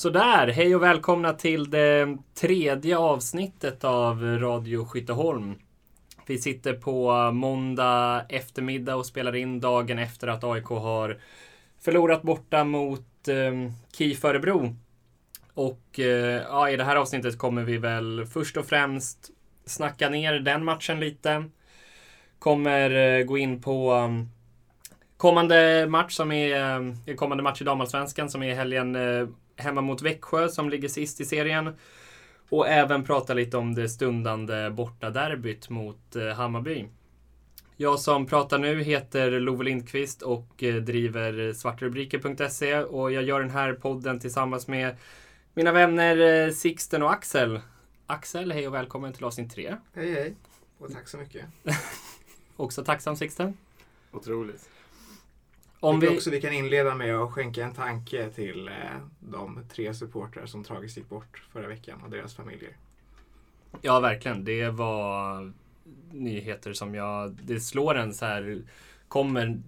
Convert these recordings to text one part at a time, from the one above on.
Sådär, hej och välkomna till det tredje avsnittet av Radio Skytteholm. Vi sitter på måndag eftermiddag och spelar in dagen efter att AIK har förlorat borta mot eh, KIF Örebro. Och eh, ja, i det här avsnittet kommer vi väl först och främst snacka ner den matchen lite. Kommer eh, gå in på ehm, kommande match som är eh, kommande match i damallsvenskan som är helgen eh, hemma mot Växjö som ligger sist i serien. Och även prata lite om det stundande bortaderbyt mot eh, Hammarby. Jag som pratar nu heter Love Lindqvist och eh, driver svartrubriker.se och jag gör den här podden tillsammans med mina vänner eh, Sixten och Axel. Axel, hej och välkommen till avsnitt tre. Hej hej och tack så mycket. Också tacksam Sixten. Otroligt. Om vi... också vi kan inleda med att skänka en tanke till eh, de tre supportrar som tragiskt gick bort förra veckan och deras familjer. Ja, verkligen. Det var nyheter som jag... Det slår en så här... Kommer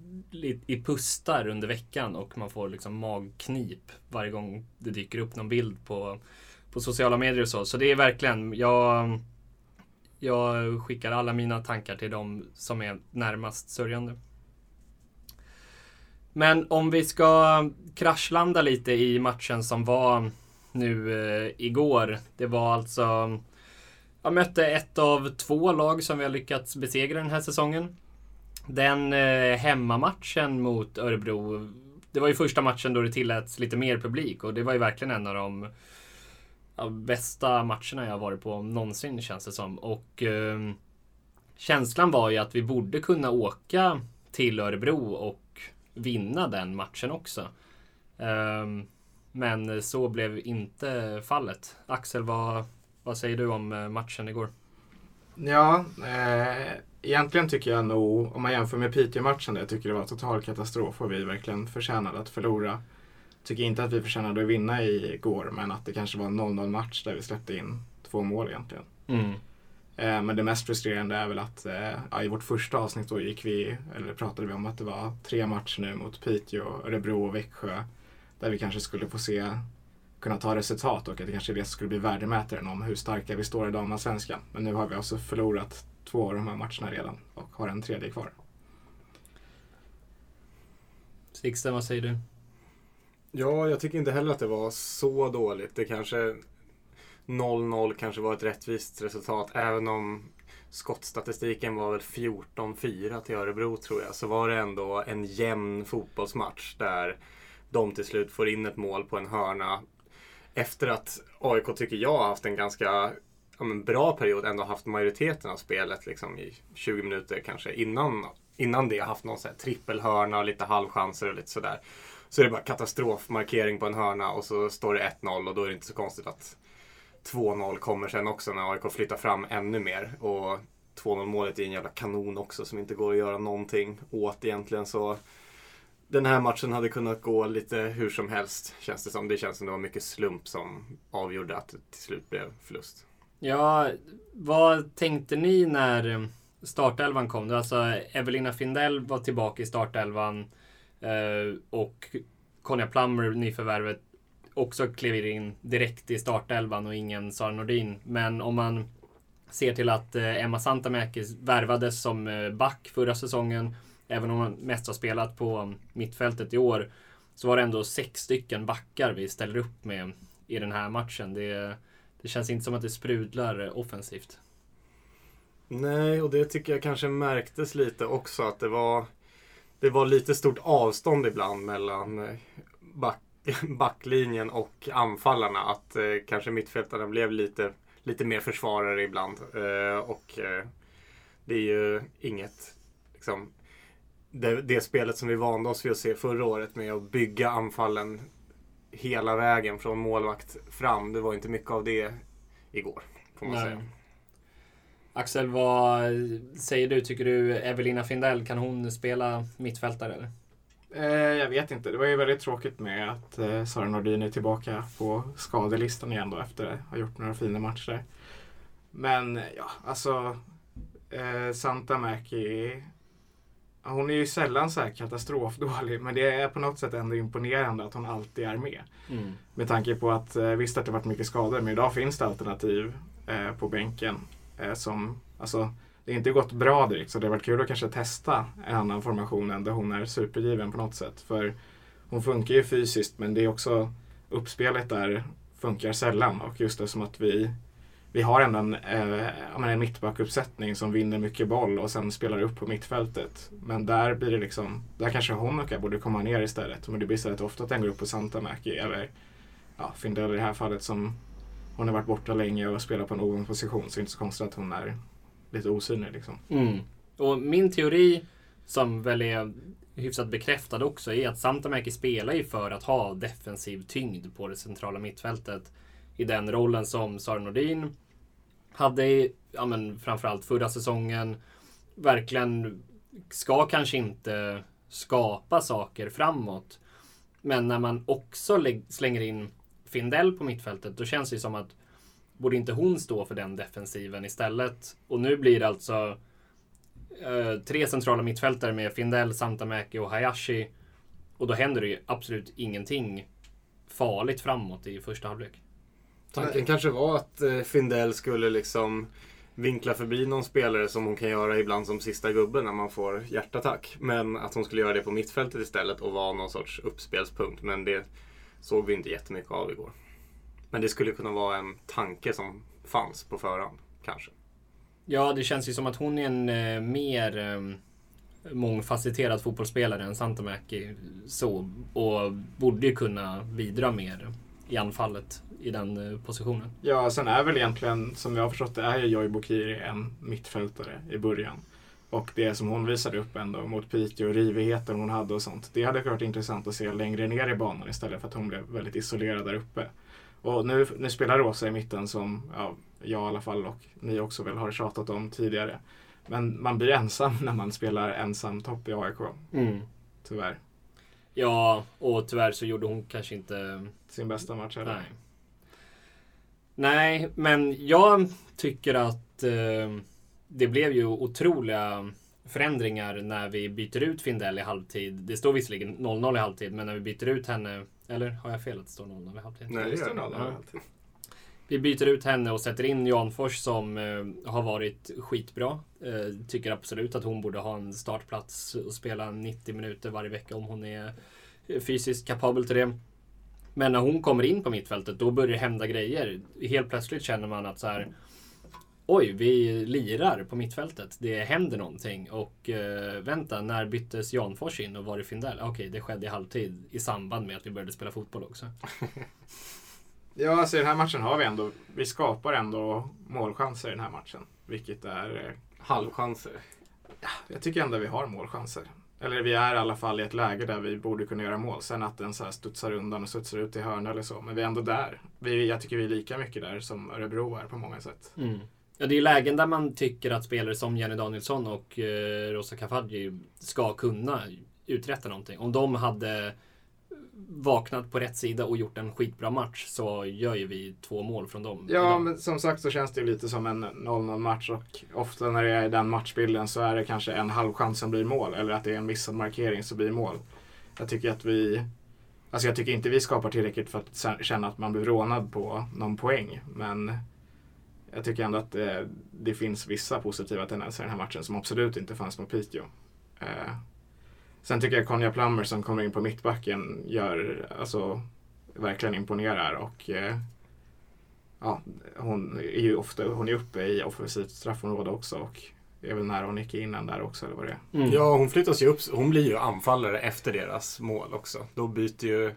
i pustar under veckan och man får liksom magknip varje gång det dyker upp någon bild på, på sociala medier och så. Så det är verkligen... Jag, jag skickar alla mina tankar till de som är närmast sörjande. Men om vi ska kraschlanda lite i matchen som var nu eh, igår. Det var alltså... Jag mötte ett av två lag som vi har lyckats besegra den här säsongen. Den eh, hemmamatchen mot Örebro. Det var ju första matchen då det tilläts lite mer publik och det var ju verkligen en av de ja, bästa matcherna jag varit på någonsin känns det som. Och eh, känslan var ju att vi borde kunna åka till Örebro och vinna den matchen också. Um, men så blev inte fallet. Axel, vad, vad säger du om eh, matchen igår? Ja, eh, egentligen tycker jag nog, om man jämför med Piteå-matchen, jag tycker det var total katastrof och vi verkligen förtjänade att förlora. Tycker inte att vi förtjänade att vinna igår, men att det kanske var en 0-0 match där vi släppte in två mål egentligen. Mm. Eh, men det mest frustrerande är väl att eh, ja, i vårt första avsnitt då gick vi, eller pratade vi om att det var tre matcher nu mot Piteå, Örebro och Växjö. Där vi kanske skulle få se, kunna ta resultat och att det kanske är det som skulle bli värdemätaren om hur starka vi står i damallsvenskan. Men nu har vi alltså förlorat två av de här matcherna redan och har en tredje kvar. Sixten, vad säger du? Ja, jag tycker inte heller att det var så dåligt. Det kanske 0-0 kanske var ett rättvist resultat. Även om skottstatistiken var väl 14-4 till Örebro tror jag. Så var det ändå en jämn fotbollsmatch där de till slut får in ett mål på en hörna. Efter att AIK tycker jag har haft en ganska ja, men bra period. Ändå haft majoriteten av spelet liksom, i 20 minuter kanske. Innan, innan det haft någon så här trippelhörna och lite halvchanser och lite sådär. Så är det bara katastrofmarkering på en hörna och så står det 1-0 och då är det inte så konstigt att 2-0 kommer sen också när AIK flyttar fram ännu mer. Och 2-0 målet är en jävla kanon också som inte går att göra någonting åt egentligen. Så den här matchen hade kunnat gå lite hur som helst känns det som. Det känns som det var mycket slump som avgjorde att det till slut blev förlust. Ja, vad tänkte ni när eh, startelvan kom? Alltså Evelina Findell var tillbaka i startelvan eh, och Konja Plummer, nyförvärvet, också klev in direkt i startelvan och ingen Sara Nordin. Men om man ser till att eh, Emma Santamäki värvades som eh, back förra säsongen, även om hon mest har spelat på mittfältet i år, så var det ändå sex stycken backar vi ställer upp med i den här matchen. Det, det känns inte som att det sprudlar eh, offensivt. Nej, och det tycker jag kanske märktes lite också att det var det var lite stort avstånd ibland mellan back backlinjen och anfallarna. Att eh, kanske mittfältarna blev lite, lite mer försvarare ibland. Eh, och eh, det är ju inget, liksom, det, det spelet som vi vande oss vid att se förra året med att bygga anfallen hela vägen från målvakt fram. Det var inte mycket av det igår, får man Nej. säga. Axel, vad eh, säger du? Tycker du Evelina Findell, kan hon spela mittfältare? Eller? Eh, jag vet inte. Det var ju väldigt tråkigt med att eh, Sara Nordin är tillbaka på skadelistan igen då efter att ha gjort några fina matcher. Men ja, alltså eh, Santa Mäki hon är ju sällan så här katastrofdålig men det är på något sätt ändå imponerande att hon alltid är med. Mm. Med tanke på att eh, visst att det varit mycket skador men idag finns det alternativ eh, på bänken. Eh, som, alltså, det har inte gått bra direkt så det har varit kul att kanske testa en annan formation än där hon är supergiven på något sätt. För hon funkar ju fysiskt men det är också uppspelet där funkar sällan och just det som att vi vi har ändå en, eh, en mittbackuppsättning som vinner mycket boll och sen spelar upp på mittfältet. Men där blir det liksom, där kanske Honoka borde komma ner istället. Men det blir istället ofta att den går upp på Santamäki eller ja, Findell i det här fallet som hon har varit borta länge och spelar på en ovan position så det är inte så konstigt att hon är lite osynlig liksom. Mm. Och min teori, som väl är hyfsat bekräftad också, är att Santamäki spelar ju för att ha defensiv tyngd på det centrala mittfältet. I den rollen som Sara Nordin hade i, ja men framförallt förra säsongen. Verkligen ska kanske inte skapa saker framåt. Men när man också slänger in Findell på mittfältet, då känns det som att borde inte hon stå för den defensiven istället? Och nu blir det alltså eh, tre centrala mittfältare med Findell, Santamäki och Hayashi. Och då händer det ju absolut ingenting farligt framåt i första halvlek. Tanken kanske var att eh, Findell skulle liksom vinkla förbi någon spelare som hon kan göra ibland som sista gubben när man får hjärtattack. Men att hon skulle göra det på mittfältet istället och vara någon sorts uppspelspunkt. Men det såg vi inte jättemycket av igår. Men det skulle kunna vara en tanke som fanns på förhand, kanske. Ja, det känns ju som att hon är en eh, mer eh, mångfacetterad fotbollsspelare än Santamäki. Så, och borde ju kunna bidra mer i anfallet i den eh, positionen. Ja, sen är väl egentligen, som jag har förstått det, är Joy Bokiri en mittfältare i början. Och det som hon visade upp ändå mot Piteå, rivigheten hon hade och sånt. Det hade varit intressant att se längre ner i banan istället för att hon blev väldigt isolerad där uppe. Och nu, nu spelar Rosa i mitten som ja, jag i alla fall och ni också väl har tjatat om tidigare. Men man blir ensam när man spelar ensam topp i AIK. Mm. Tyvärr. Ja, och tyvärr så gjorde hon kanske inte... Sin bästa match heller. Nej. Nej, men jag tycker att eh, det blev ju otroliga förändringar när vi byter ut Findell i halvtid. Det står visserligen 0-0 i halvtid, men när vi byter ut henne... Eller har jag fel att det står 0-0 i halvtid? Nej, det står 0 gör det. i halvtid. Vi byter ut henne och sätter in Janfors som eh, har varit skitbra. Eh, tycker absolut att hon borde ha en startplats och spela 90 minuter varje vecka om hon är fysiskt kapabel till det. Men när hon kommer in på mittfältet då börjar det hända grejer. Helt plötsligt känner man att så här Oj, vi lirar på mittfältet. Det händer någonting. Och eh, vänta, när byttes Janfors in och var det Findell? Okej, det skedde i halvtid i samband med att vi började spela fotboll också. Ja, alltså i den här matchen har vi ändå, vi skapar ändå målchanser i den här matchen. Vilket är, eh, Halvchanser. jag tycker ändå vi har målchanser. Eller vi är i alla fall i ett läge där vi borde kunna göra mål. Sen att den så här studsar undan och studsar ut i hörna eller så. Men vi är ändå där. Vi, jag tycker vi är lika mycket där som Örebro är på många sätt. Mm. Ja, det är lägen där man tycker att spelare som Jenny Danielsson och eh, Rosa Kafaji ska kunna uträtta någonting. Om de hade vaknat på rätt sida och gjort en skitbra match så gör ju vi två mål från dem. Ja, men som sagt så känns det ju lite som en 0-0 match och ofta när det är den matchbilden så är det kanske en halvchans som blir mål eller att det är en missad markering som blir mål. Jag tycker att vi Alltså jag tycker inte vi skapar tillräckligt för att känna att man blir rånad på någon poäng. Men jag tycker ändå att det, det finns vissa positiva tendenser i den här matchen som absolut inte fanns mot Piteå. Eh, sen tycker jag Konja Plummer som kommer in på mittbacken gör, alltså verkligen imponerar och eh, ja, hon är ju ofta hon är uppe i offensivt straffområde också och är väl nära hon gick innan där också eller vad det är. Mm. Ja, hon flyttas ju upp. Hon blir ju anfallare efter deras mål också. Då byter ju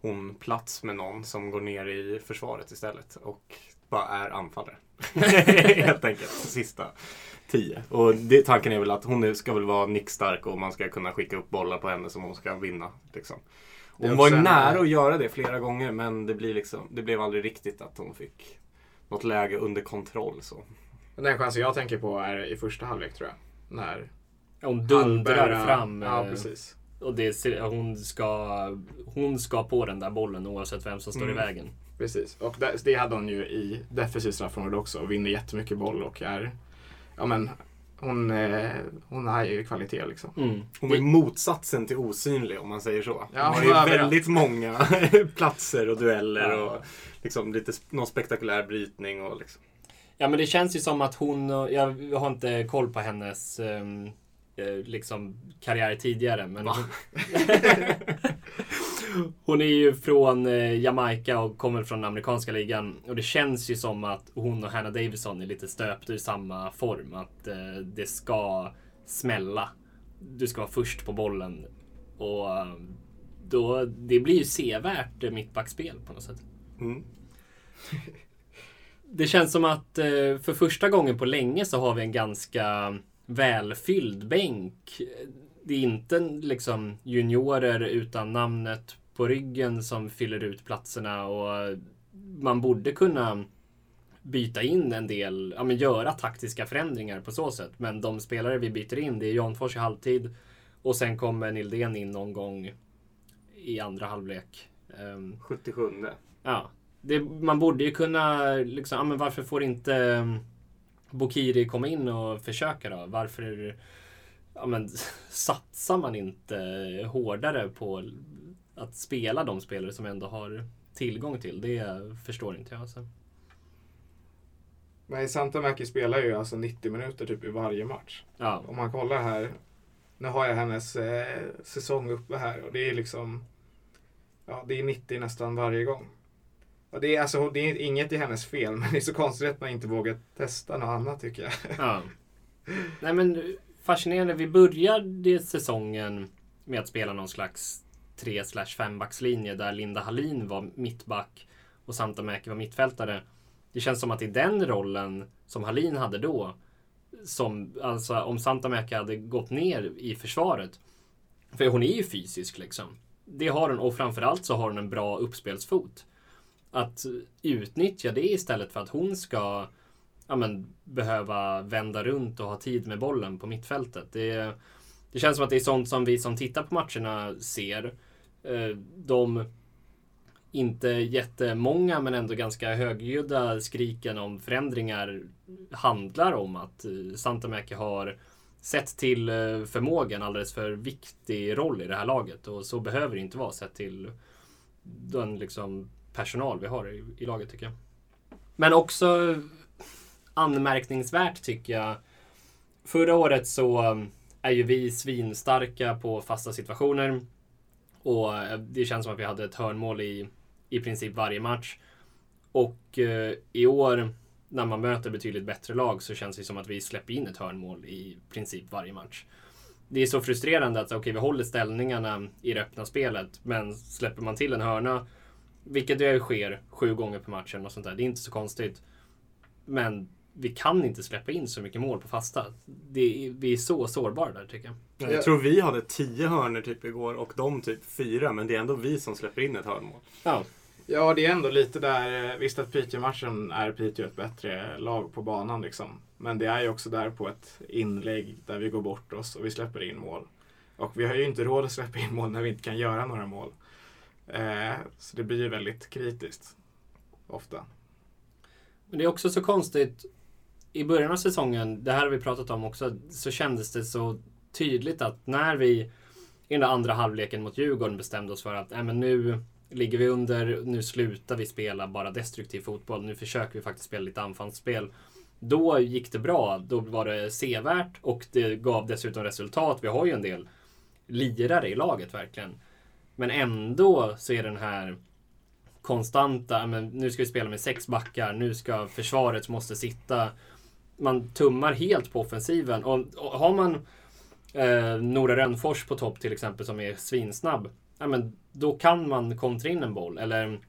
hon plats med någon som går ner i försvaret istället och bara är anfallare. Helt enkelt, sista tio. Och det, tanken är väl att hon ska väl vara nickstark och man ska kunna skicka upp bollar på henne som hon ska vinna. Liksom. Hon var en- nära att göra det flera gånger men det, blir liksom, det blev aldrig riktigt att hon fick något läge under kontroll. Så. Men den chansen jag tänker på är i första halvlek tror jag. När Hon dundrar Hallberg- fram. Ja, eh, precis. Och det, hon, ska, hon ska på den där bollen oavsett vem som står Mm. i vägen. Precis. Och det, det hade hon ju i defensivt straffområde också och vinner jättemycket boll och är ja, men, hon, eh, hon har ju kvalitet liksom. Mm. Hon är motsatsen till osynlig om man säger så. Ja, hon hon har ju väldigt många platser och dueller Ja. och liksom lite någon spektakulär brytning. Och liksom. Ja men det känns ju som att hon, jag har inte koll på hennes eh, liksom karriär tidigare. Men hon, hon är ju från eh, Jamaica och kommer från amerikanska ligan. Och det känns ju som att hon och Hannah Davison är lite stöpta ur samma form. Att eh, det ska smälla. Du ska vara först på bollen. Och eh, då, det blir ju sevärt eh, mittbackspel på något sätt. Mm. Det känns som att eh, för första gången på länge så har vi en ganska välfylld bänk. Det är inte liksom juniorer utan namnet på ryggen som fyller ut platserna och man borde kunna byta in en del, ja men göra taktiska förändringar på så sätt. Men de spelare vi byter in, det är Janfors i halvtid och sen kommer Nildén in någon gång i andra halvlek. Ehm, 77. Ja, det, man borde ju kunna liksom, ja, men varför får inte Bokiri komma in och försöka då? Varför ja, men, satsar man inte hårdare på att spela de spelare som ändå har tillgång till? Det förstår inte jag. Alltså. Men Santamäki spelar ju alltså 90 minuter typ i varje match. Ja, Om man kollar här. Nu har jag hennes eh, säsong uppe här och det är liksom Ja, det är 90 nästan varje gång. Och det, är, alltså, det är inget i hennes fel, men det är så konstigt att man inte vågar testa något annat tycker jag. ja. Nej men fascinerande. Vi började säsongen med att spela någon slags 3 5 backslinje där Linda Hallin var mittback och Santamäki var mittfältare. Det känns som att i den rollen som Hallin hade då, som, alltså om Santamäki hade gått ner i försvaret, för hon är ju fysisk liksom. Det har hon och framförallt så har hon en bra uppspelsfot. Att utnyttja det istället för att hon ska ja, men, behöva vända runt och ha tid med bollen på mittfältet. Det, det känns som att det är sånt som vi som tittar på matcherna ser. Eh, de inte jättemånga men ändå ganska högljudda skriken om förändringar handlar om att eh, Santamäki har sett till eh, förmågan alldeles för viktig roll i det här laget och så behöver det inte vara sett till den liksom personal vi har i, i laget tycker jag. Men också anmärkningsvärt tycker jag. Förra året så um, är ju vi svinstarka på fasta situationer. Och eh, det känns som att vi hade ett hörnmål i i princip varje match. Och eh, i år när man möter betydligt bättre lag så känns det som att vi släpper in ett hörnmål i princip varje match. Det är så frustrerande att okay, vi håller ställningarna i det öppna spelet men släpper man till en hörna, vilket det sker sju gånger per match eller något sånt där, det är inte så konstigt. Men vi kan inte släppa in så mycket mål på fasta. Det är, vi är så sårbara där tycker jag. Ja, Jag tror vi hade tio hörnor typ igår och de typ fyra, men det är ändå vi som släpper in ett hörnmål. Ja, Ja, det är ändå lite där. eh, Visst att Piteå-matchen är Piteå ett bättre lag på banan liksom. Men det är ju också där på ett inlägg där vi går bort oss och vi släpper in mål. Och vi har ju inte råd att släppa in mål när vi inte kan göra några mål. Eh, så det blir ju väldigt kritiskt. Ofta. Men det är också så konstigt. I början av säsongen, det här har vi pratat om också, så kändes det så tydligt att när vi i den där andra halvleken mot Djurgården bestämde oss för att äh, men nu ligger vi under, nu slutar vi spela bara destruktiv fotboll, nu försöker vi faktiskt spela lite anfallsspel. Då gick det bra, då var det sevärt och det gav dessutom resultat. Vi har ju en del lirare i laget verkligen. Men ändå så är den här konstanta, men nu ska vi spela med sex backar, nu ska försvaret måste sitta. Man tummar helt på offensiven. Och, och har man eh, Nora Rönnfors på topp till exempel som är svinsnabb, ja, men då kan man kontra in en boll. Eller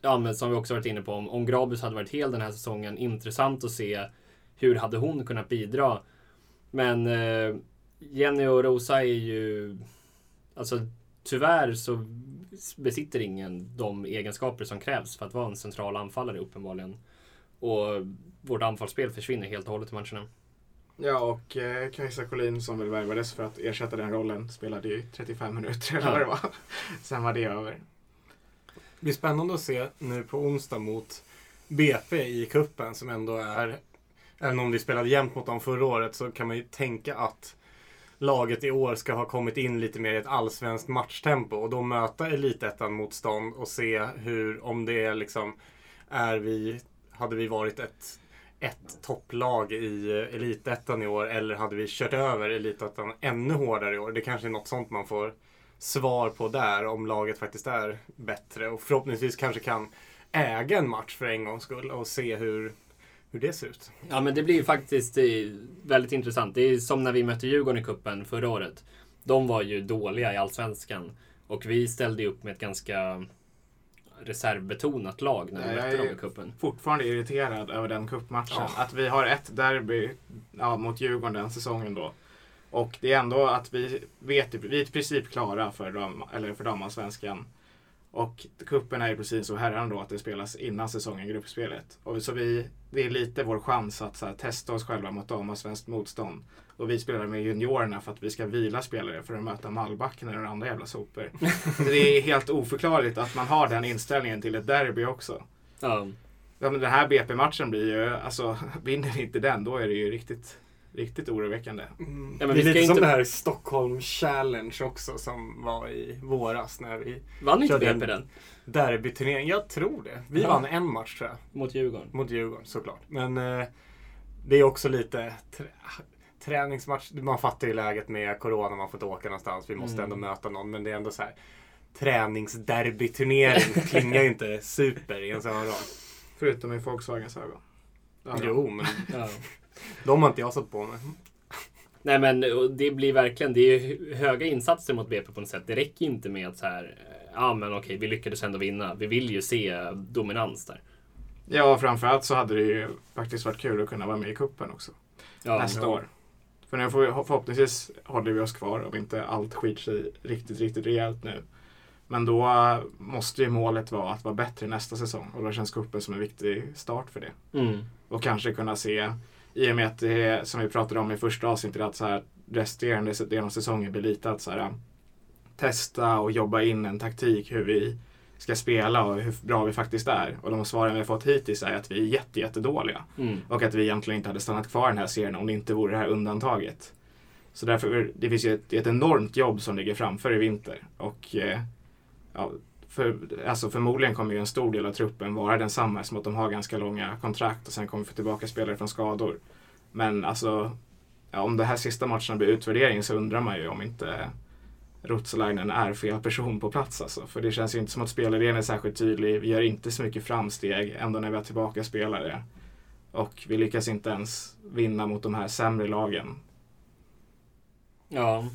ja, men som vi också varit inne på, om, om Grabus hade varit hel den här säsongen, intressant att se hur hade hon kunnat bidra. Men eh, Jenny och Rosa är ju, alltså tyvärr så besitter ingen de egenskaper som krävs för att vara en central anfallare uppenbarligen. Och vårt anfallsspel försvinner helt och hållet i matcherna. Ja, och eh, Kajsa Collin som väl värvades för att ersätta den rollen spelade ju 35 minuter eller vad det var. Sen var det över. Det blir spännande att se nu på onsdag mot BP i kuppen som ändå är även om vi spelade jämnt mot dem förra året så kan man ju tänka att laget i år ska ha kommit in lite mer i ett allsvenskt matchtempo och då möta elitettan-motstånd och se hur, om det är liksom, är vi, hade vi varit ett, ett topplag i elitettan i år eller hade vi kört över elitettan ännu hårdare i år? Det kanske är något sånt man får svar på där om laget faktiskt är bättre och förhoppningsvis kanske kan äga en match för en gångs skull och se hur, hur det ser ut. Ja, men det blir ju faktiskt eh, väldigt intressant. Det är som när vi mötte Djurgården i kuppen förra året. De var ju dåliga i Allsvenskan och vi ställde upp med ett ganska reservbetonat lag när vi mötte dem i kuppen. Fortfarande irriterad över den cupmatchen. Ja. Att vi har ett derby ja, mot Djurgården den säsongen då. Och det är ändå att vi vet, vi är i princip klara för, dam, eller för damallsvenskan. Och kuppen är ju precis så herran då att det spelas innan säsongen, gruppspelet. Och så vi, det är lite vår chans att här, testa oss själva mot damallsvenskt motstånd. Och vi spelar med juniorerna för att vi ska vila spelare för att möta Mallbacken eller andra jävla sopor. Det är helt oförklarligt att man har den inställningen till ett derby också. Ja. Ja, men den här BP-matchen blir ju, alltså vinner inte den då är det ju riktigt, riktigt oroväckande. Ja, men det är vi ska lite som inte- det här Stockholm Challenge också som var i våras när vi Vann inte Körde BP en- den? derbyturnering. Jag tror det. Vi Ja. vann en match tror jag. Mot Djurgården? Mot Djurgården såklart. Men eh, det är också lite trä träningsmatch. Man fattar ju läget med Corona, man får inte åka någonstans. Vi måste Mm. ändå möta någon. Men det är ändå så här. Träningsderbyturnering klingar ju inte super i ens öron. Förutom i Volkswagens ögon. Ja, Jo, men Ja. De har inte jag satt på mig. Nej men det blir verkligen, det är ju höga insatser mot BP på något sätt. Det räcker inte med att så här, eh, ja men okej, vi lyckades ändå vinna. Vi vill ju se dominans där. Ja, framförallt så hade det ju faktiskt varit kul att kunna vara med i kuppen också. Ja, nästa ja. år. För nu får vi, förhoppningsvis håller vi oss kvar om inte allt skiter sig riktigt, riktigt rejält nu. Men då måste ju målet vara att vara bättre nästa säsong och då känns kuppen som en viktig start för det. Mm. Och kanske kunna se, i och med att det är, som vi pratade om i första avsnittet, att så här, resterande delen av säsongen blir lite att så här, testa och jobba in en taktik hur vi ska spela och hur bra vi faktiskt är. Och de svaren vi har fått hittills är att vi är jätte, jättedåliga. Mm. Och att vi egentligen inte hade stannat kvar i den här serien om det inte vore det här undantaget. Så därför, det finns ju ett, ett enormt jobb som ligger framför i vinter. Och eh, ja, för, alltså förmodligen kommer ju en stor del av truppen vara densamma som att de har ganska långa kontrakt och sen kommer få tillbaka spelare från skador. Men alltså, ja, om det här sista matchen blir utvärdering så undrar man ju om inte Ruotsalainen är fel person på plats alltså. För det känns ju inte som att spelidén är särskilt tydlig. Vi gör inte så mycket framsteg ändå när vi har tillbaka spelare. Och vi lyckas inte ens vinna mot de här sämre lagen. Ja.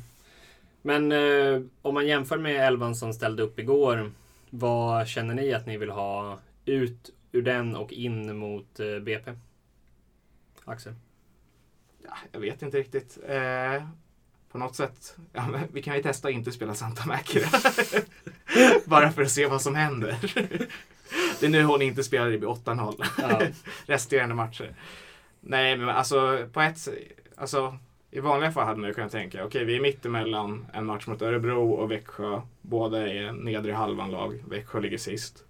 Men eh, om man jämför med elvan som ställde upp igår. Vad känner ni att ni vill ha ut ur den och in mot eh, BP? Axel? Ja, jag vet inte riktigt. Eh, på något sätt, ja, vi kan ju testa att inte spela Santa Mäkra. Bara för att se vad som händer. det är nu hon inte spelar i 8-0. Ja. resterande matcher. Nej, men alltså på ett alltså i vanliga fall hade man ju kunnat tänka, okej vi är mittemellan en match mot Örebro och Växjö. Båda är nedre halvan lag. Växjö ligger sist.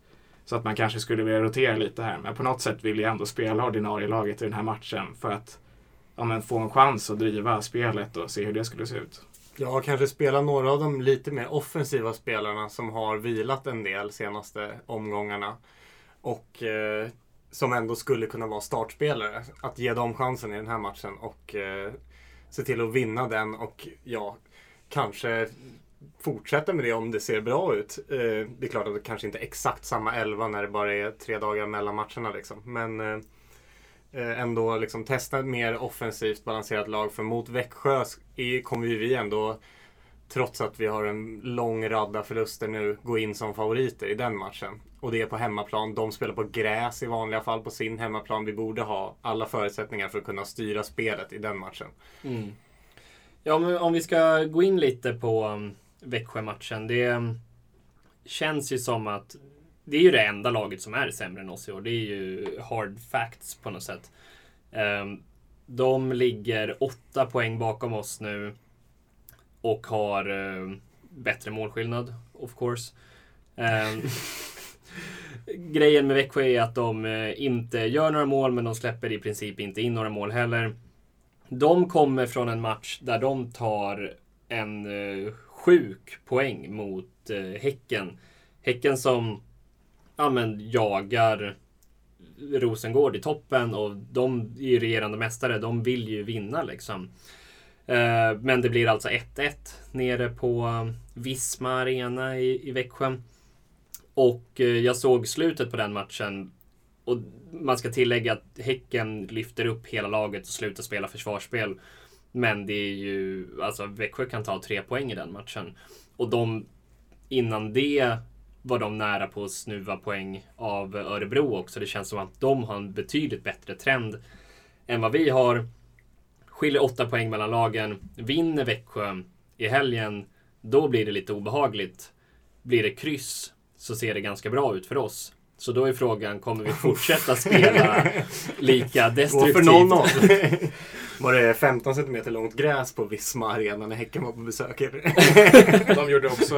Så att man kanske skulle vilja rotera lite här. Men på något sätt vill jag ändå spela ordinarie laget i den här matchen för att ja, men få en chans att driva spelet och se hur det skulle se ut. Ja, kanske spela några av de lite mer offensiva spelarna som har vilat en del senaste omgångarna. Och eh, som ändå skulle kunna vara startspelare. Att ge dem chansen i den här matchen och eh, se till att vinna den och ja, kanske fortsätta med det om det ser bra ut. Eh, det är klart att det kanske inte är exakt samma elva när det bara är tre dagar mellan matcherna liksom. Men eh, eh ändå liksom testa ett mer offensivt balanserat lag. För mot Växjö kommer ju vi ändå, trots att vi har en lång radda förluster nu, gå in som favoriter i den matchen. Och det är på hemmaplan. De spelar på gräs i vanliga fall på sin hemmaplan. Vi borde ha alla förutsättningar för att kunna styra spelet i den matchen. Mm. Ja, men om vi ska gå in lite på um, Växjö-matchen. Det um, känns ju som att det är ju det enda laget som är sämre än oss i år. Det är ju hard facts på något sätt. Um, de ligger åtta poäng bakom oss nu och har um, bättre målskillnad, of course. Grejen med Växjö är att de eh, inte gör några mål, men de släpper i princip inte in några mål heller. De kommer från en match där de tar en eh, sjuk poäng mot eh, Häcken. Häcken som ja, men, jagar Rosengård i toppen och de är ju regerande mästare. De vill ju vinna liksom. Men det blir alltså 1-1 nere på Visma Arena i, i Växjö. Och eh, jag såg slutet på den matchen. Och man ska tillägga att Häcken lyfter upp hela laget och slutar spela försvarsspel. Men det är ju, alltså Växjö kan ta tre poäng i den matchen. Och de, innan det var de nära på att snuva poäng av Örebro också. Det känns som att de har en betydligt bättre trend än vad vi har. Skiljer åtta poäng mellan lagen. Vinner Växjö i helgen, då blir det lite obehagligt. Blir det kryss så ser det ganska bra ut för oss. Så då är frågan, kommer vi fortsätta spela lika Gå destruktivt? för 0-0. Var det 15 cm långt gräs på Visma Arena när Häcken var på besök? De, gjorde också,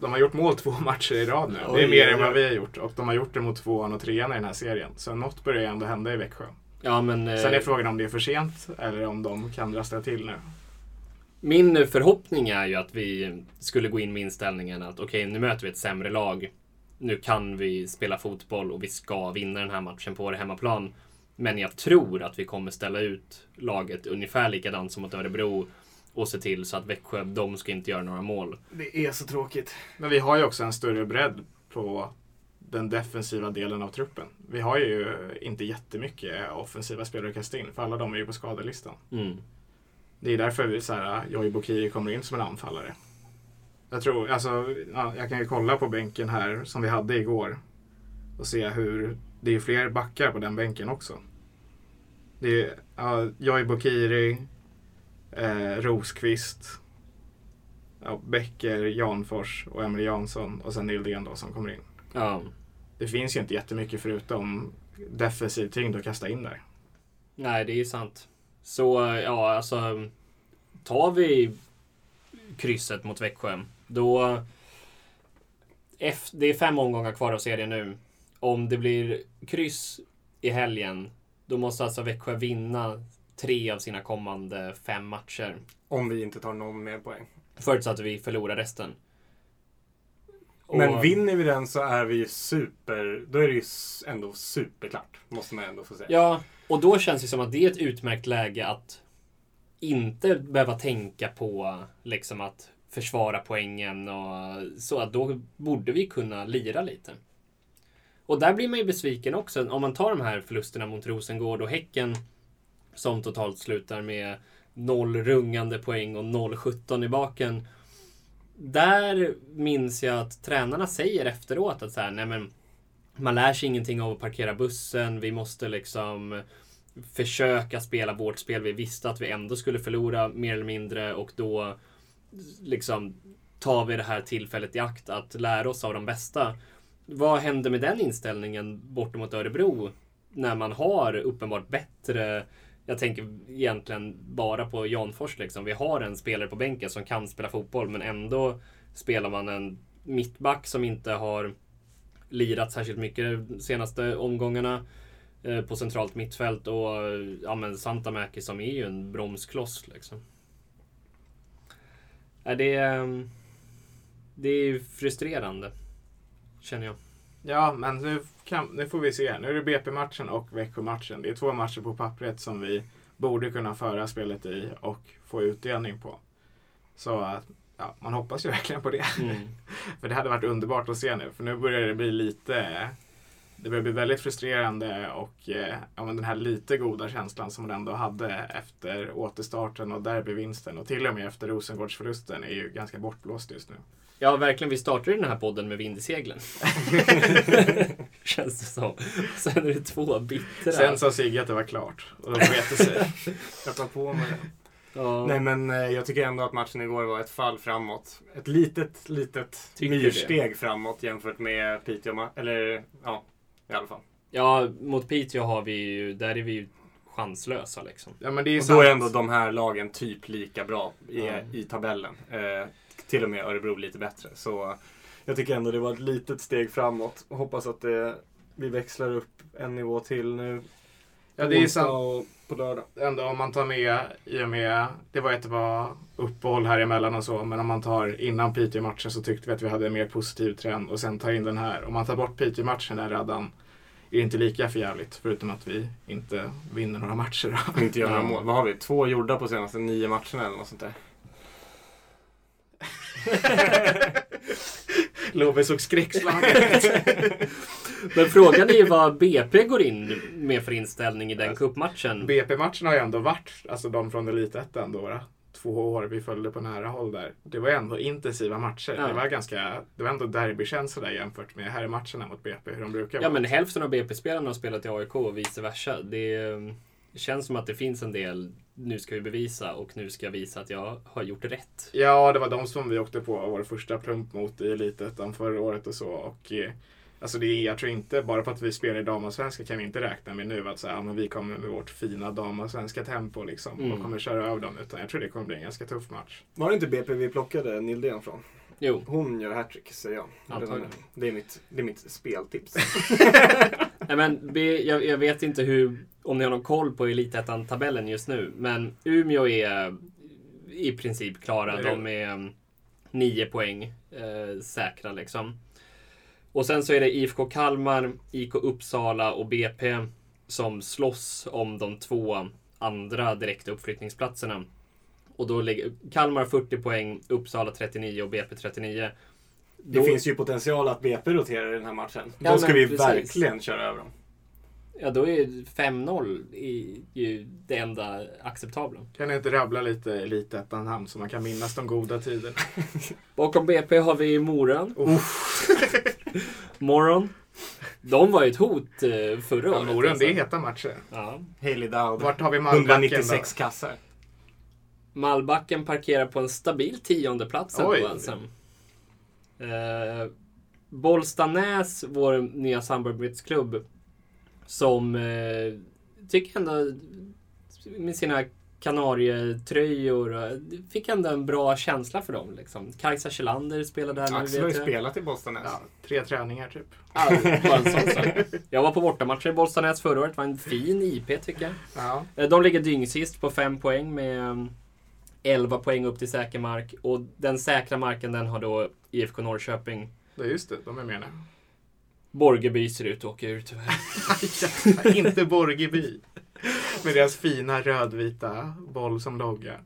de har gjort mål två matcher i rad nu. Det är mer än vad vi har gjort. Och de har gjort det mot tvåan och trean i den här serien. Så något börjar ändå hända i Växjö. Ja, men, eh, Sen är frågan om det är för sent eller om de kan rassla till nu. Min förhoppning är ju att vi skulle gå in med inställningen att okej, nu möter vi ett sämre lag. Nu kan vi spela fotboll och vi ska vinna den här matchen på vår hemmaplan. Men jag tror att vi kommer ställa ut laget ungefär likadant som mot Örebro och se till så att Växjö, de ska inte göra några mål. Det är så tråkigt. Men vi har ju också en större bredd på den defensiva delen av truppen. Vi har ju inte jättemycket offensiva spelare att kasta in, för alla de är ju på skadelistan. Mm. Det är därför vi, så här, Joy Bokiri kommer in som en anfallare. Jag tror, alltså, ja, jag kan ju kolla på bänken här som vi hade igår och se hur det är fler backar på den bänken också. Det är ja, Joy Bokiri, eh, Rosqvist, ja, Bäcker, Janfors och Emil Jansson och sen Nildén då som kommer in. Ja. Det finns ju inte jättemycket förutom defensiv tyngd att kasta in där. Nej, det är sant. Så ja, alltså. Tar vi krysset mot Växjö, då... Det är fem omgångar kvar av serien nu. Om det blir kryss i helgen, då måste alltså Växjö vinna tre av sina kommande fem matcher. Om vi inte tar någon mer poäng. Förutsatt att vi förlorar resten. Men Och- vinner vi den så är vi ju super... Då är det ju ändå superklart. Måste man ändå få säga. Ja, och då känns det som att det är ett utmärkt läge att inte behöva tänka på liksom att försvara poängen och så att då borde vi kunna lira lite. Och där blir man ju besviken också om man tar de här förlusterna mot Rosengård och Häcken som totalt slutar med noll rungande poäng och 0-17 i baken. Där minns jag att tränarna säger efteråt att så här, nej men man lär sig ingenting av att parkera bussen. Vi måste liksom försöka spela vårt spel. Vi visste att vi ändå skulle förlora mer eller mindre och då liksom tar vi det här tillfället i akt att lära oss av de bästa. Vad händer med den inställningen bortemot Örebro när man har uppenbart bättre jag tänker egentligen bara på Janfors. Liksom. Vi har en spelare på bänken som kan spela fotboll men ändå spelar man en mittback som inte har lirat särskilt mycket de senaste omgångarna eh, på centralt mittfält och ja, men Santamäki som är ju en bromskloss. Liksom. Är det, eh, det är frustrerande, känner jag. Ja, men nu, kan, nu får vi se. Nu är det BP-matchen och Växjö-matchen. Det är två matcher på pappret som vi borde kunna föra spelet i och få utdelning på. Så att, ja, man hoppas ju verkligen på det. Mm. För det hade varit underbart att se nu. För nu börjar det bli lite... Det börjar bli väldigt frustrerande och eh, ja, men den här lite goda känslan som man ändå hade efter återstarten och derbyvinsten och till och med efter Rosengårdsförlusten är ju ganska bortblåst just nu. Ja, verkligen. Vi startade den här podden med vind i seglen. Känns det som. Sen är det två bittra. Sen sa Sigge att det var klart och de sket det sig. Jag tar på mig det. ja. Nej men eh, jag tycker ändå att matchen igår var ett fall framåt. Ett litet, litet Tycker du det? myrsteg framåt jämfört med Piteå. Eller ja, i alla fall. ja, mot Piteå har vi ju, där är vi ju chanslösa liksom. Ja, men det är Och sant. då är ändå de här lagen typ lika bra i, Ja. i tabellen. Eh, till och med Örebro lite bättre. Så jag tycker ändå det var ett litet steg framåt. Och hoppas att det, vi växlar upp en nivå till nu. Ja, det är sant. och på lördag. Ändå om man tar med, i och med, det var ett bra uppehåll här emellan och så, men om man tar innan Piteå-matchen så tyckte vi att vi hade en mer positiv trend och sen tar in den här. Om man tar bort Piteå-matchen där redan är det inte lika förjävligt, förutom att vi inte vinner några matcher. Inte gör några mål. Vad har vi? Två gjorda på senaste nio matcherna eller något sånt där. Love såg skräckslagen Men frågan är ju vad BP går in med för inställning i den cupmatchen. BP-matcherna har ju ändå varit, alltså de från Elitettan då, två år vi följde på nära håll där. Det var ändå intensiva matcher. Ja. Det var ganska, det var ändå derbykänsla där jämfört med här matcherna mot BP, hur de brukar Ja vara. men hälften av BP-spelarna har spelat i AIK och vice versa. Det eh, känns som att det finns en del, nu ska vi bevisa och nu ska jag visa att jag har gjort rätt. Ja, det var de som vi åkte på vår första plump mot i Elitettan förra året och så. Och, eh, alltså det är, jag tror inte, bara på att vi spelar i damallsvenska kan vi inte räkna med nu att så här, ja, men vi kommer med vårt fina damallsvenska tempo liksom, Mm. och kommer köra över dem. Utan jag tror det kommer bli en ganska tuff match. Var det inte BP vi plockade Nildén från? Jo, Hon gör hattrick säger jag. Antagligen. Det är mitt, det är mitt speltips. Nej, men B, jag, jag vet inte hur, om ni har någon koll på Elitettan-tabellen just nu. Men Umeå är i princip klara. De är mm, nio poäng eh, säkra liksom. Och sen så är det IFK Kalmar, IK Uppsala och BP som slåss om de två andra direkta uppflyttningsplatserna. Och då ligger Kalmar 40 poäng, Uppsala 39 och BP 39. Det Då- finns ju potential att BP roterar i den här matchen. Ja, Då ska men vi precis. verkligen köra över dem. Ja, då är 5-0 i- ju det enda acceptabla. Kan ni inte rabbla lite Elitettan namn så man kan minnas de goda tiderna? Bakom BP har vi Moran. Uff. Morgon. De var ju ett hot eh, förra Ja, året. Moren, alltså. det är heta matcher. Ja. Haley Dowd. Vart har vi Malmbacken 196 kassar. Malbacken parkerar på en stabil tionde plats ändå, Oj. alltså. Eh, Bollstanäs, vår nya samarbetsklubb, som eh, tycker ändå med sina kanarietröjor och, fick ändå en bra känsla för dem. Liksom. Kajsa Kjellander spelade där nu. Axel har ju spelat i Bollstanäs. Ja, tre träningar typ. Ja, bara en sån sak. Jag var på bortamatcher i Bollstanäs förra året. Det var en fin IP tycker jag. Ja. Eh, De ligger dyngsist på fem poäng med mm, 11 poäng upp till säker mark. Och den säkra marken den har då IFK Norrköping. Det är just det, de är med nu. Borgeby ser ut att åka ur tyvärr. inte Borgeby. Med deras fina rödvita boll som logga.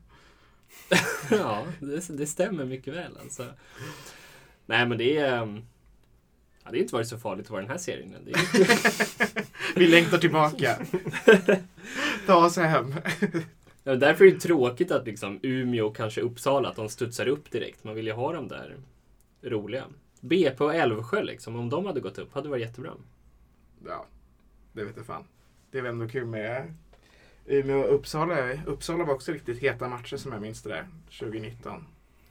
ja, det, det stämmer mycket väl alltså. Nej men det är... mm, Ja, det har inte varit så farligt att vara i den här serien. Det är, Vi längtar tillbaka. Ta oss hem. Ja, därför är det tråkigt att liksom Umeå och kanske Uppsala, att de studsar upp direkt. Man vill ju ha dem där roliga. BP och Älvsjö liksom, om de hade gått upp hade det varit jättebra. Ja, det vet jag fan. Det är väl ändå kul med Umeå och Uppsala. Uppsala var också riktigt heta matcher som jag minns det där, 2019.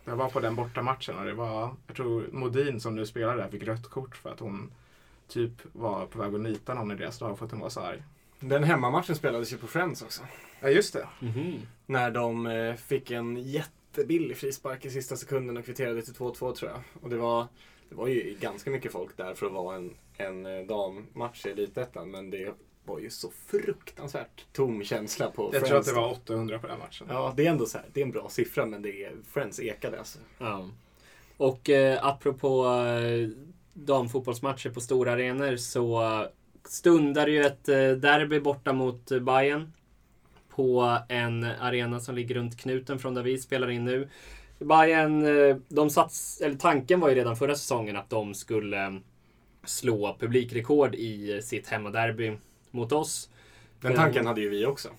Jag var på den bortamatchen och det var, jag tror Modin som nu spelar där fick rött kort för att hon typ var på väg att nita någon i deras lag för att hon var så arg. Den hemmamatchen spelades ju på Friends också. Ja, just det. Mhm. När de eh, fick en jättebillig frispark i sista sekunden och kvitterade till 2-2 tror jag. Och det var, det var ju ganska mycket folk där för att vara en, en eh, dammatch i Elitettan. Men det var ju så fruktansvärt tom känsla på Jag Friends. tror att det var 800 på den matchen. Ja, det är ändå så här, det är en bra siffra men det är, Friends ekade alltså. Ja. Och eh, apropå eh, damfotbollsmatcher på stora arenor så eh, stundar ju ett eh, derby borta mot eh, Bayern på en arena som ligger runt knuten från där vi spelar in nu. Bayern, eh, de sats, eller tanken var ju redan förra säsongen att de skulle eh, slå publikrekord i sitt hemmaderby mot oss. Den Eh, tanken hade ju vi också.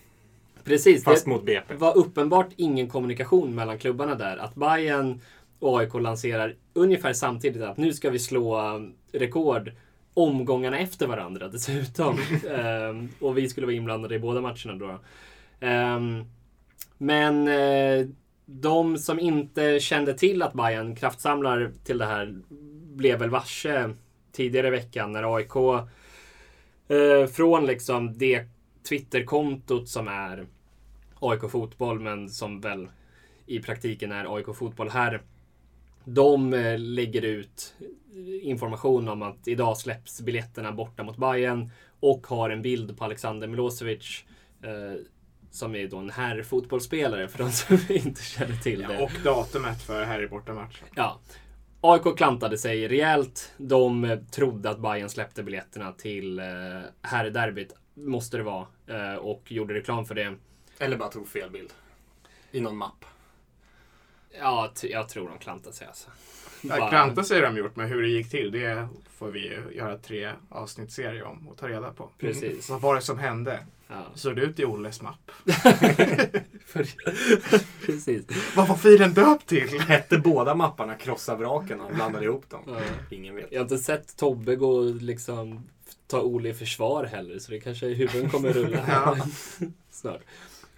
Precis, Fast det mot BP. var uppenbart ingen kommunikation mellan klubbarna där. Att Bayern och AIK lanserar ungefär samtidigt att nu ska vi slå um, rekord omgångarna efter varandra dessutom. Ehm, och vi skulle vara inblandade i båda matcherna då. Ehm, men eh, de som inte kände till att Bayern kraftsamlar till det här blev väl varse tidigare i veckan när AIK eh, från liksom det Twitterkontot som är AIK Fotboll men som väl i praktiken är AIK Fotboll här. De eh, lägger ut information om att idag släpps biljetterna borta mot Bayern och har en bild på Alexander Milosevic eh, som är då en herrfotbollsspelare för de som inte känner till det. Ja, och datumet för här i bortamatchen. Ja. AIK klantade sig rejält. De eh, trodde att Bayern släppte biljetterna till eh, herrderbyt. Måste det vara. Eh, och gjorde reklam för det. Eller bara tog fel bild. I någon mapp. Ja, jag tror de klantade sig alltså. Ja, Bara- Kranta sig har de gjort, men hur det gick till det får vi ju göra tre avsnittsserie om och ta reda på. Precis. Vad var det som hände? Ja. Såg det ut i Olles mapp? Precis. Vad var filen döpt till? Hette båda mapparna Krossa vraken och blandade ihop dem? Ja. Ingen vet. Jag har inte sett Tobbe gå och liksom ta Olle i försvar heller, så det kanske huvuden kommer rulla Ja. snart.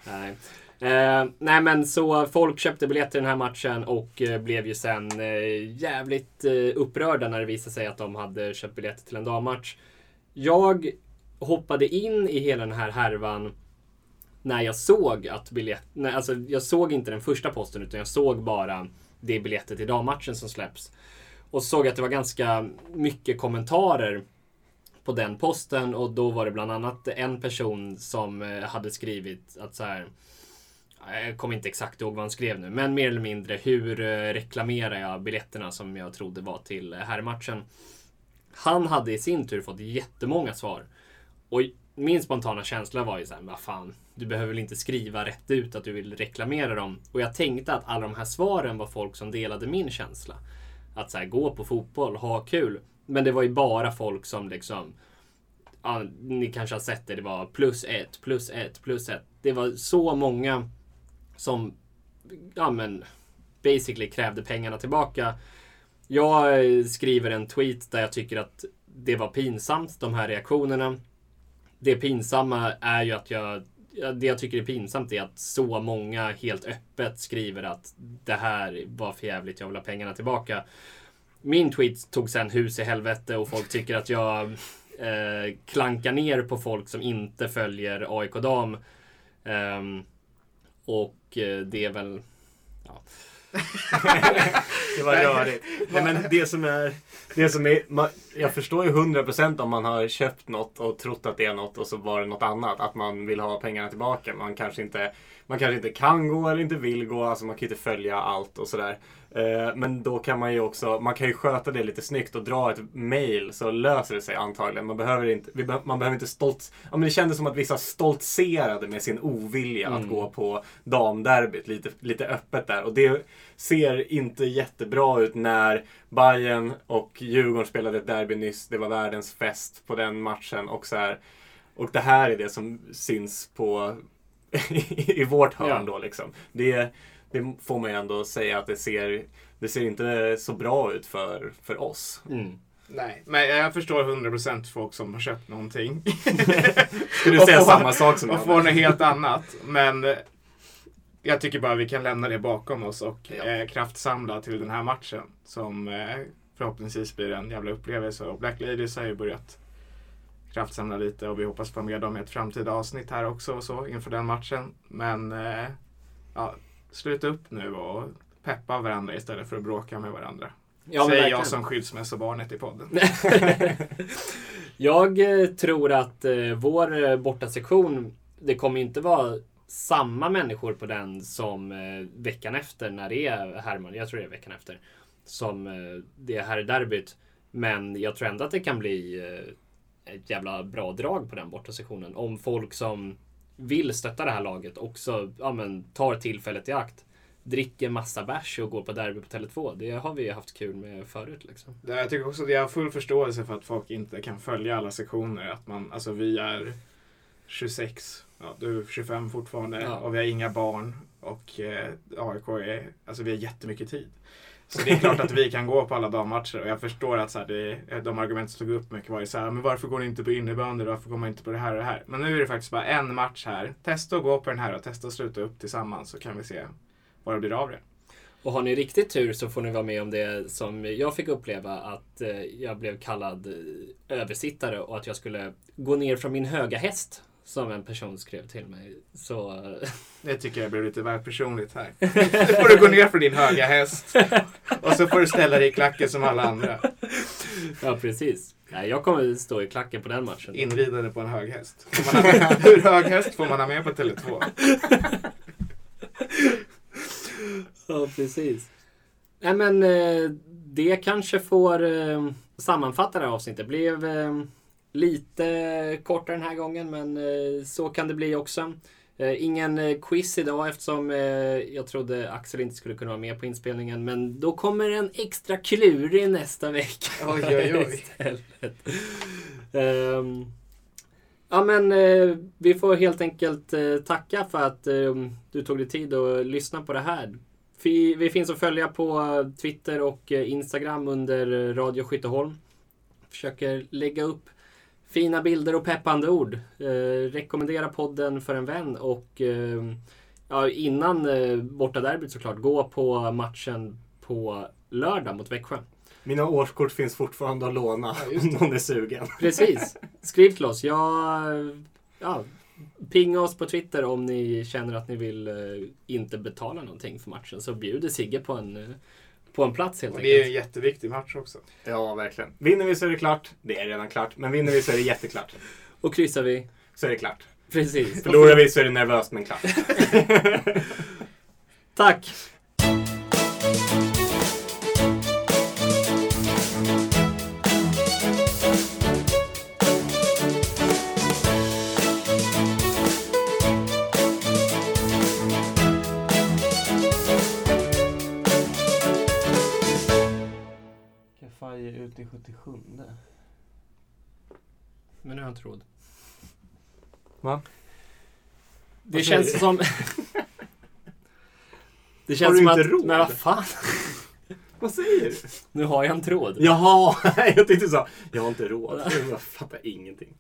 Nej. Eh, nej men så folk köpte biljetter till den här matchen och eh, blev ju sen eh, jävligt eh, upprörda när det visade sig att de hade köpt biljetter till en dammatch. Jag hoppade in i hela den här härvan när jag såg att biljett... Nej, alltså jag såg inte den första posten utan jag såg bara det biljettet till dammatchen som släpps. Och såg att det var ganska mycket kommentarer på den posten och då var det bland annat en person som eh, hade skrivit att så här. Jag kommer inte exakt ihåg vad han skrev nu, men mer eller mindre hur eh, reklamerar jag biljetterna som jag trodde var till eh, herrmatchen. Han hade i sin tur fått jättemånga svar. Och min spontana känsla var ju så här, vad fan, du behöver väl inte skriva rätt ut att du vill reklamera dem. Och jag tänkte att alla de här svaren var folk som delade min känsla. Att så här, gå på fotboll, ha kul. Men det var ju bara folk som liksom Ja, ni kanske har sett det. Det var plus ett, plus ett, plus ett. Det var så många som ja, men, basically krävde pengarna tillbaka. Jag skriver en tweet där jag tycker att det var pinsamt, de här reaktionerna. Det pinsamma är ju att jag det jag tycker är pinsamt är att så många helt öppet skriver att det här var för jävligt, jag vill ha pengarna tillbaka. Min tweet tog sen hus i helvete och folk tycker att jag eh, klankar ner på folk som inte följer AIK Dam. Ehm, och eh, det är väl... Ja. Det var rörigt. Nej, men det som är... Det som är man, jag förstår ju 100% om man har köpt något och trott att det är något och så var det något annat. Att man vill ha pengarna tillbaka. Man kanske inte, man kanske inte kan gå eller inte vill gå. Alltså man kan ju inte följa allt och sådär. Eh, Men då kan man ju också, man kan ju sköta det lite snyggt och dra ett mail så löser det sig antagligen. Man behöver inte, man behöver inte stolt... Ja men det kändes som att vissa stoltserade med sin ovilja att Mm. gå på damderbyt lite, lite öppet där. Och det ser inte jättebra ut när Bayern och Djurgården spelade ett derby nyss. Det var världens fest på den matchen och så här. Och det här är det som syns på i vårt hörn Ja. då liksom. Det, det får man ju ändå säga att det ser, det ser inte så bra ut för, för oss. Mm. Nej, men jag förstår 100% folk som har köpt någonting. Skulle du Och säga får- samma sak som och jag? får något helt annat. Men eh, jag tycker bara vi kan lämna det bakom oss och Ja. eh, kraftsamla till den här matchen. Som eh, förhoppningsvis blir en jävla upplevelse. Och Black Ladies har ju börjat kraftsamla lite och vi hoppas få med dem i ett framtida avsnitt här också och så inför den matchen. Men eh, ja, sluta upp nu och peppa varandra istället för att bråka med varandra. Ja, Säger jag som skilsmässobarnet i podden. Jag eh, tror att eh, vår eh, bortasektion, det kommer inte vara samma människor på den som veckan efter när det är Herman. Jag tror det är veckan efter. Som det är här derbyt. Men jag tror ändå att det kan bli ett jävla bra drag på den bortasektionen. Om folk som vill stötta det här laget också ja, men, tar tillfället i akt. Dricker massa bärs och går på derby på Tele2. Det har vi haft kul med förut. Liksom. Jag tycker också att jag har full förståelse för att folk inte kan följa alla sektioner. Att man, alltså vi är 26, ja, du är 25 fortfarande Ja. och vi har inga barn. Och eh, AIK är, alltså vi har jättemycket tid. Så det är klart att vi kan gå på alla dammatcher och jag förstår att så här, det, de argument som tog upp mycket var ju så här, men varför går ni inte på innebandy? Varför går man inte på det här och det här? Men nu är det faktiskt bara en match här. Testa att gå på den här och testa att sluta upp tillsammans så kan vi se vad det blir av det. Och har ni riktigt tur så får ni vara med om det som jag fick uppleva att eh, jag blev kallad eh, översittare och att jag skulle gå ner från min höga häst som en person skrev till mig. Så... Det tycker jag blev lite väl personligt här. Nu får du gå ner för din höga häst. Och så får du ställa dig i klacken som alla andra. Ja, precis. Nej, jag kommer stå i klacken på den matchen. Inridande på en hög häst. Hur hög häst får man ha med på Tele2? Ja, precis. Nej, men eh, det kanske får eh, sammanfatta det här avsnittet. Det blev eh, lite kortare den här gången, men eh, så kan det bli också. Eh, ingen eh, quiz idag eftersom jag trodde Axel inte skulle kunna vara med på inspelningen. Men då kommer en extra klurig nästa vecka. Oj, oj, oj. Istället. Ehm, ja, men vi får helt enkelt tacka för att eh, du tog dig tid att lyssna på det här. Vi, finns att följa på Twitter och Instagram under Radio Skytteholm. Försöker lägga upp fina bilder och peppande ord. Eh, rekommendera podden för en vän och eh, ja, innan eh, borta derbyt såklart, gå på matchen på lördag mot Växjö. Mina årskort finns fortfarande att låna Ja, om någon är sugen. Precis. Skriv till oss. Jag, ja, pinga oss på Twitter om ni känner att ni vill eh, inte betala någonting för matchen. Så bjuder Sigge på en, eh, på en plats helt Och det är en enkelt. jätteviktig match också. Ja, verkligen. Vinner vi så är det klart. Det är redan klart. Men vinner vi så är det jätteklart. Och kryssar vi. Så är det klart. Precis. Förlorar vi så är det nervöst men klart. Tack! Ut i 77. Men nu har jag inte råd. Va? Det Vad känns som... Det känns Har du som inte att... råd? Men vad fan. Vad säger du? Nu har jag en tråd. Jaha, jag tänkte så. Jag har inte råd. Jag fattar ingenting.